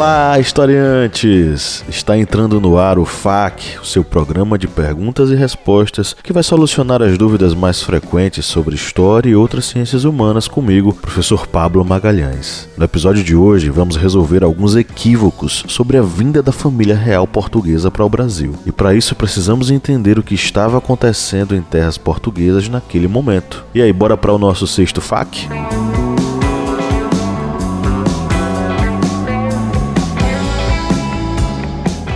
Olá, historiantes! Está entrando no ar o FAQ, o seu programa de perguntas e respostas que vai solucionar as dúvidas mais frequentes sobre história e outras ciências humanas comigo, professor Pablo Magalhães. No episódio de hoje, vamos resolver alguns equívocos sobre a vinda da família real portuguesa para o Brasil. E para isso precisamos entender o que estava acontecendo em terras portuguesas naquele momento. E aí, bora para o nosso sexto FAQ?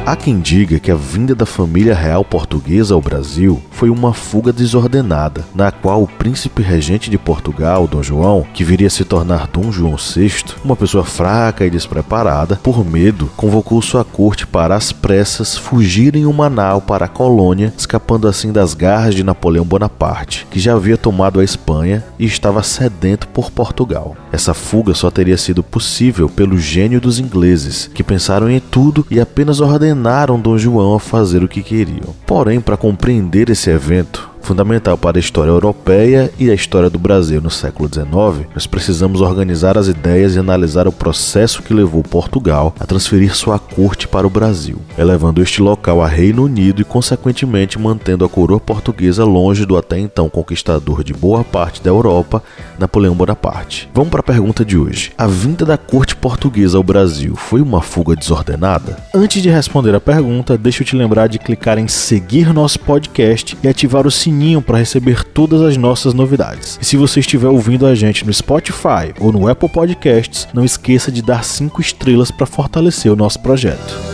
Há quem diga que a vinda da família real portuguesa ao Brasil foi uma fuga desordenada, na qual o príncipe regente de Portugal, Dom João, que viria a se tornar Dom João VI, uma pessoa fraca e despreparada, por medo, convocou sua corte para às pressas fugirem uma nau para a colônia, escapando assim das garras de Napoleão Bonaparte, que já havia tomado a Espanha e estava sedento por Portugal. Essa fuga só teria sido possível pelo gênio dos ingleses, que pensaram em tudo e apenas ordenaram condenaram Dom João a fazer o que queriam. Porém, para compreender esse evento, fundamental para a história europeia e a história do Brasil no século XIX, nós precisamos organizar as ideias e analisar o processo que levou Portugal a transferir sua corte para o Brasil, elevando este local a Reino Unido e, consequentemente, mantendo a coroa portuguesa longe do até então conquistador de boa parte da Europa, Napoleão Bonaparte. Vamos para a pergunta de hoje. A vinda da corte portuguesa ao Brasil foi uma fuga desordenada? Antes de responder a pergunta, deixa eu te lembrar de clicar em seguir nosso podcast e ativar o sininho sininho para receber todas as nossas novidades. E se você estiver ouvindo a gente no Spotify ou no Apple Podcasts, não esqueça de dar 5 estrelas para fortalecer o nosso projeto.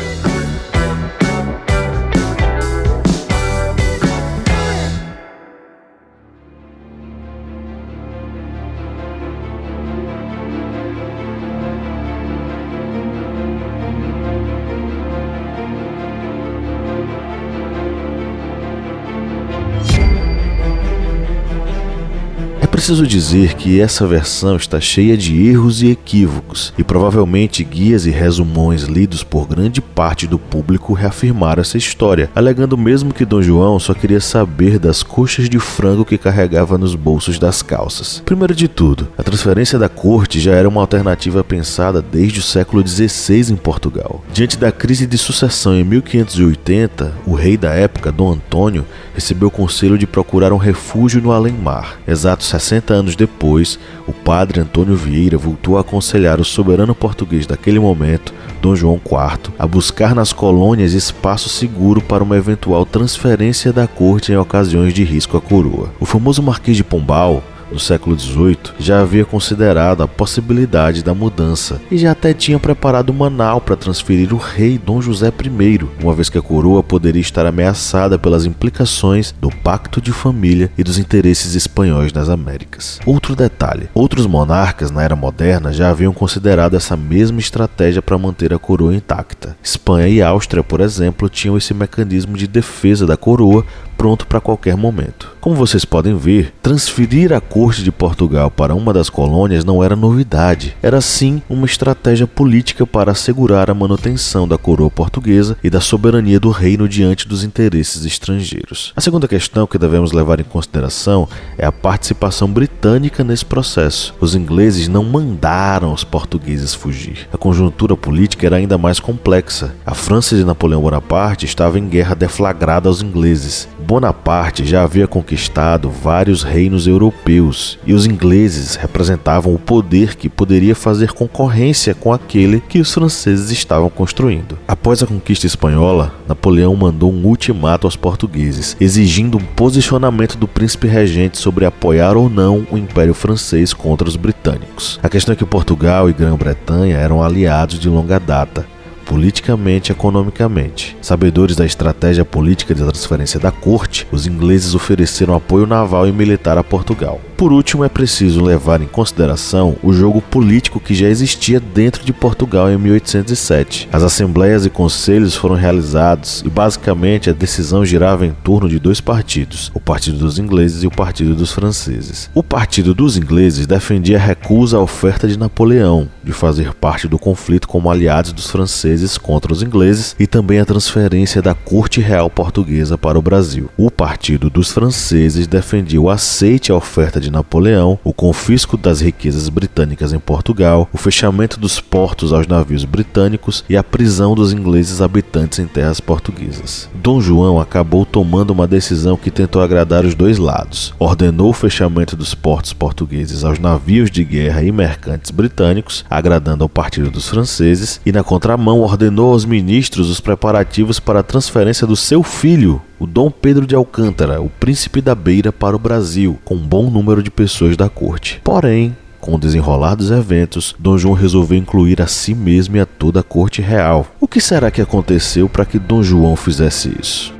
Preciso dizer que essa versão está cheia de erros e equívocos, e provavelmente guias e resumões lidos por grande parte do público reafirmaram essa história, alegando mesmo que Dom João só queria saber das coxas de frango que carregava nos bolsos das calças. Primeiro de tudo, a transferência da corte já era uma alternativa pensada desde o século XVI em Portugal. Diante da crise de sucessão em 1580, o rei da época, Dom Antônio, recebeu o conselho de procurar um refúgio no além-mar. Exatos 60 anos depois, o padre Antônio Vieira voltou a aconselhar o soberano português daquele momento, Dom João IV, a buscar nas colônias espaço seguro para uma eventual transferência da corte em ocasiões de risco à coroa. O famoso Marquês de Pombal no século XVIII, já havia considerado a possibilidade da mudança e já até tinha preparado uma nau para transferir o rei Dom José I, uma vez que a coroa poderia estar ameaçada pelas implicações do pacto de família e dos interesses espanhóis nas Américas. Outro detalhe: outros monarcas na era moderna já haviam considerado essa mesma estratégia para manter a coroa intacta. Espanha e Áustria, por exemplo, tinham esse mecanismo de defesa da coroa pronto para qualquer momento. Como vocês podem ver, transferir a corte de Portugal para uma das colônias não era novidade, era sim uma estratégia política para assegurar a manutenção da coroa portuguesa e da soberania do reino diante dos interesses estrangeiros. A segunda questão que devemos levar em consideração é a participação britânica nesse processo. Os ingleses não mandaram os portugueses fugir. A conjuntura política era ainda mais complexa. A França de Napoleão Bonaparte estava em guerra deflagrada aos ingleses Bonaparte já havia conquistado vários reinos europeus e os ingleses representavam o poder que poderia fazer concorrência com aquele que os franceses estavam construindo. Após a conquista espanhola, Napoleão mandou um ultimato aos portugueses, exigindo um posicionamento do príncipe regente sobre apoiar ou não o Império Francês contra os britânicos. A questão é que Portugal e Grã-Bretanha eram aliados de longa data politicamente e economicamente. Sabedores da estratégia política de transferência da corte, os ingleses ofereceram apoio naval e militar a Portugal. por último, é preciso levar em consideração o jogo político que já existia dentro de Portugal em 1807. As assembleias e conselhos foram realizados e basicamente a decisão girava em torno de dois partidos, o Partido dos Ingleses e o Partido dos Franceses. O Partido dos Ingleses defendia a recusa à oferta de Napoleão de fazer parte do conflito como aliados dos franceses contra os ingleses e também a transferência da corte real portuguesa para o Brasil. O Partido dos Franceses defendia o aceite à oferta de Napoleão, o confisco das riquezas britânicas em Portugal, o fechamento dos portos aos navios britânicos e a prisão dos ingleses habitantes em terras portuguesas. Dom João acabou tomando uma decisão que tentou agradar os dois lados. Ordenou o fechamento dos portos portugueses aos navios de guerra e mercantes britânicos, agradando ao partido dos franceses, e na contramão ordenou aos ministros os preparativos para a transferência do seu filho, o Dom Pedro de Alcântara, o príncipe da Beira, para o Brasil, com um bom número de pessoas da corte. Porém, com o desenrolar dos eventos, Dom João resolveu incluir a si mesmo e a toda a corte real. O que será que aconteceu para que Dom João fizesse isso?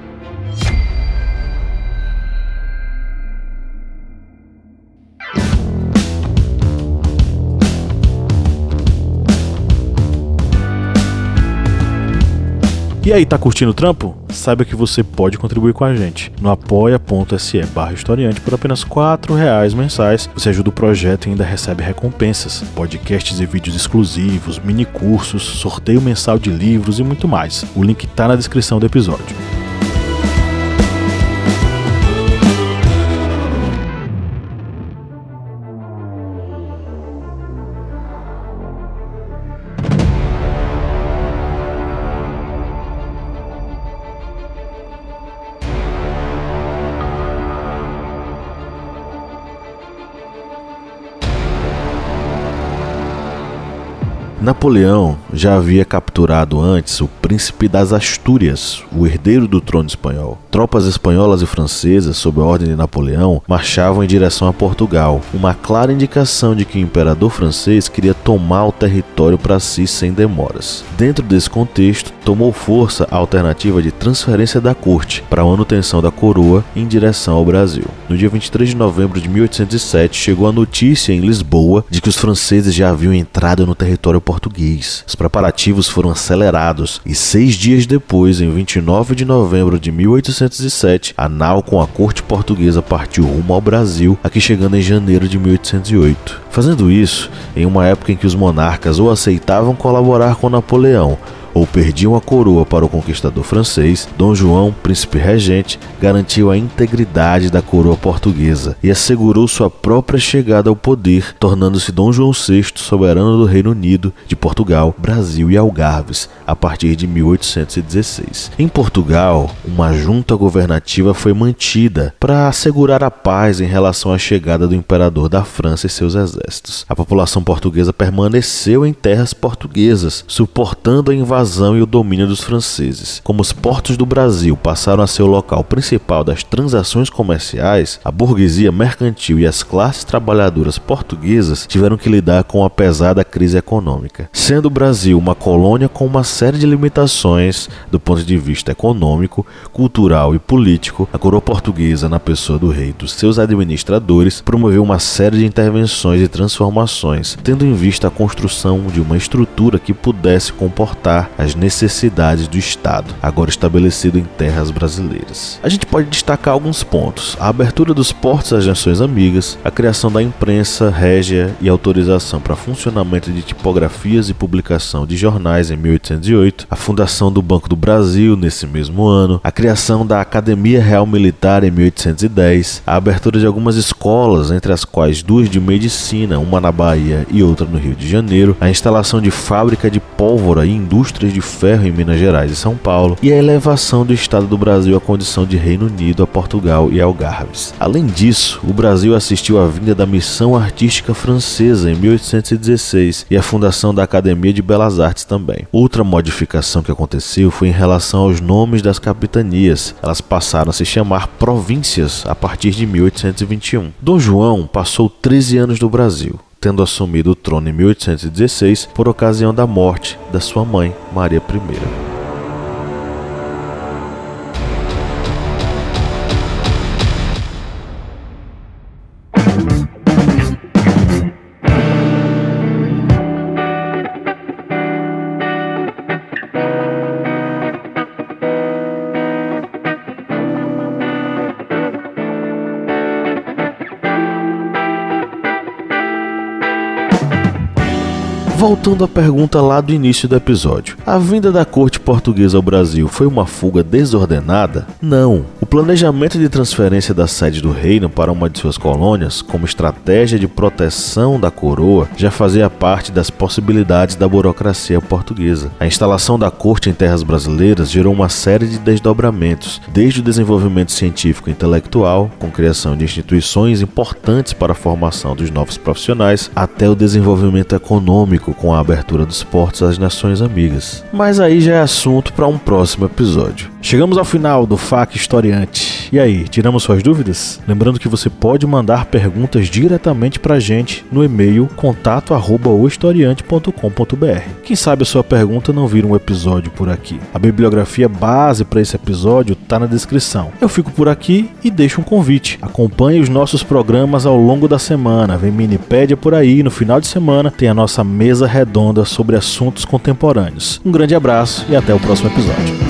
E aí, tá curtindo o trampo? Saiba que você pode contribuir com a gente no apoia.se barra historiante por apenas R$ reais mensais. Você ajuda o projeto e ainda recebe recompensas, podcasts e vídeos exclusivos, mini cursos, sorteio mensal de livros e muito mais. O link tá na descrição do episódio. Napoleão já havia capturado antes o príncipe das Astúrias, o herdeiro do trono espanhol. Tropas espanholas e francesas, sob a ordem de Napoleão, marchavam em direção a Portugal, uma clara indicação de que o imperador francês queria tomar o território para si sem demoras. Dentro desse contexto, tomou força a alternativa de transferência da corte para a manutenção da coroa em direção ao Brasil. No dia 23 de novembro de 1807, chegou a notícia em Lisboa de que os franceses já haviam entrado no território português. Os preparativos foram acelerados e seis dias depois, em 29 de novembro de 1807, a nau com a corte portuguesa partiu rumo ao Brasil, aqui chegando em janeiro de 1808. Fazendo isso em uma época em que os monarcas ou aceitavam colaborar com Napoleão ou perdiam a coroa para o conquistador francês, Dom João, príncipe regente, garantiu a integridade da coroa portuguesa e assegurou sua própria chegada ao poder, tornando-se Dom João VI soberano do Reino Unido, de Portugal, Brasil e Algarves, a partir de 1816. Em Portugal, uma junta governativa foi mantida para assegurar a paz em relação à chegada do imperador da França e seus exércitos. A população portuguesa permaneceu em terras portuguesas, suportando a invasão invasão e o domínio dos franceses. Como os portos do Brasil passaram a ser o local principal das transações comerciais, a burguesia mercantil e as classes trabalhadoras portuguesas tiveram que lidar com a pesada crise econômica. Sendo o Brasil uma colônia com uma série de limitações do ponto de vista econômico, cultural e político, a coroa portuguesa, na pessoa do rei e dos seus administradores, promoveu uma série de intervenções e transformações, tendo em vista a construção de uma estrutura que pudesse comportar as necessidades do Estado, agora estabelecido em terras brasileiras. A gente pode destacar alguns pontos: a abertura dos portos às nações amigas, a criação da imprensa régia e autorização para funcionamento de tipografias e publicação de jornais em 1808, a fundação do Banco do Brasil nesse mesmo ano, a criação da Academia Real Militar em 1810, a abertura de algumas escolas, entre as quais duas de medicina, uma na Bahia e outra no Rio de Janeiro, a instalação de fábrica de pólvora e indústria indústrias de ferro em Minas Gerais e São Paulo, e a elevação do Estado do Brasil à condição de Reino Unido a Portugal e Algarves. Além disso, o Brasil assistiu à vinda da Missão Artística Francesa em 1816 e a fundação da Academia de Belas Artes também. Outra modificação que aconteceu foi em relação aos nomes das capitanias. Elas passaram a se chamar províncias a partir de 1821. Dom João passou 13 anos no Brasil tendo assumido o trono em 1816 por ocasião da morte da sua mãe, Maria I. Voltando à pergunta lá do início do episódio: a vinda da corte portuguesa ao Brasil foi uma fuga desordenada? Não. O planejamento de transferência da sede do reino para uma de suas colônias, como estratégia de proteção da coroa, já fazia parte das possibilidades da burocracia portuguesa. A instalação da corte em terras brasileiras gerou uma série de desdobramentos, desde o desenvolvimento científico e intelectual, com criação de instituições importantes para a formação dos novos profissionais, até o desenvolvimento econômico com a abertura dos portos às nações amigas. Mas aí já é assunto para um próximo episódio. Chegamos ao final do FAQ Historiante. E aí, tiramos suas dúvidas? Lembrando que você pode mandar perguntas diretamente para a gente no e-mail contato@ohistoriante.com.br. Quem sabe a sua pergunta não vira um episódio por aqui. A bibliografia base para esse episódio está na descrição. Eu fico por aqui e deixo um convite. Acompanhe os nossos programas ao longo da semana. Vem Minipédia por aí no final de semana tem a nossa mesa redonda sobre assuntos contemporâneos. Um grande abraço e até o próximo episódio.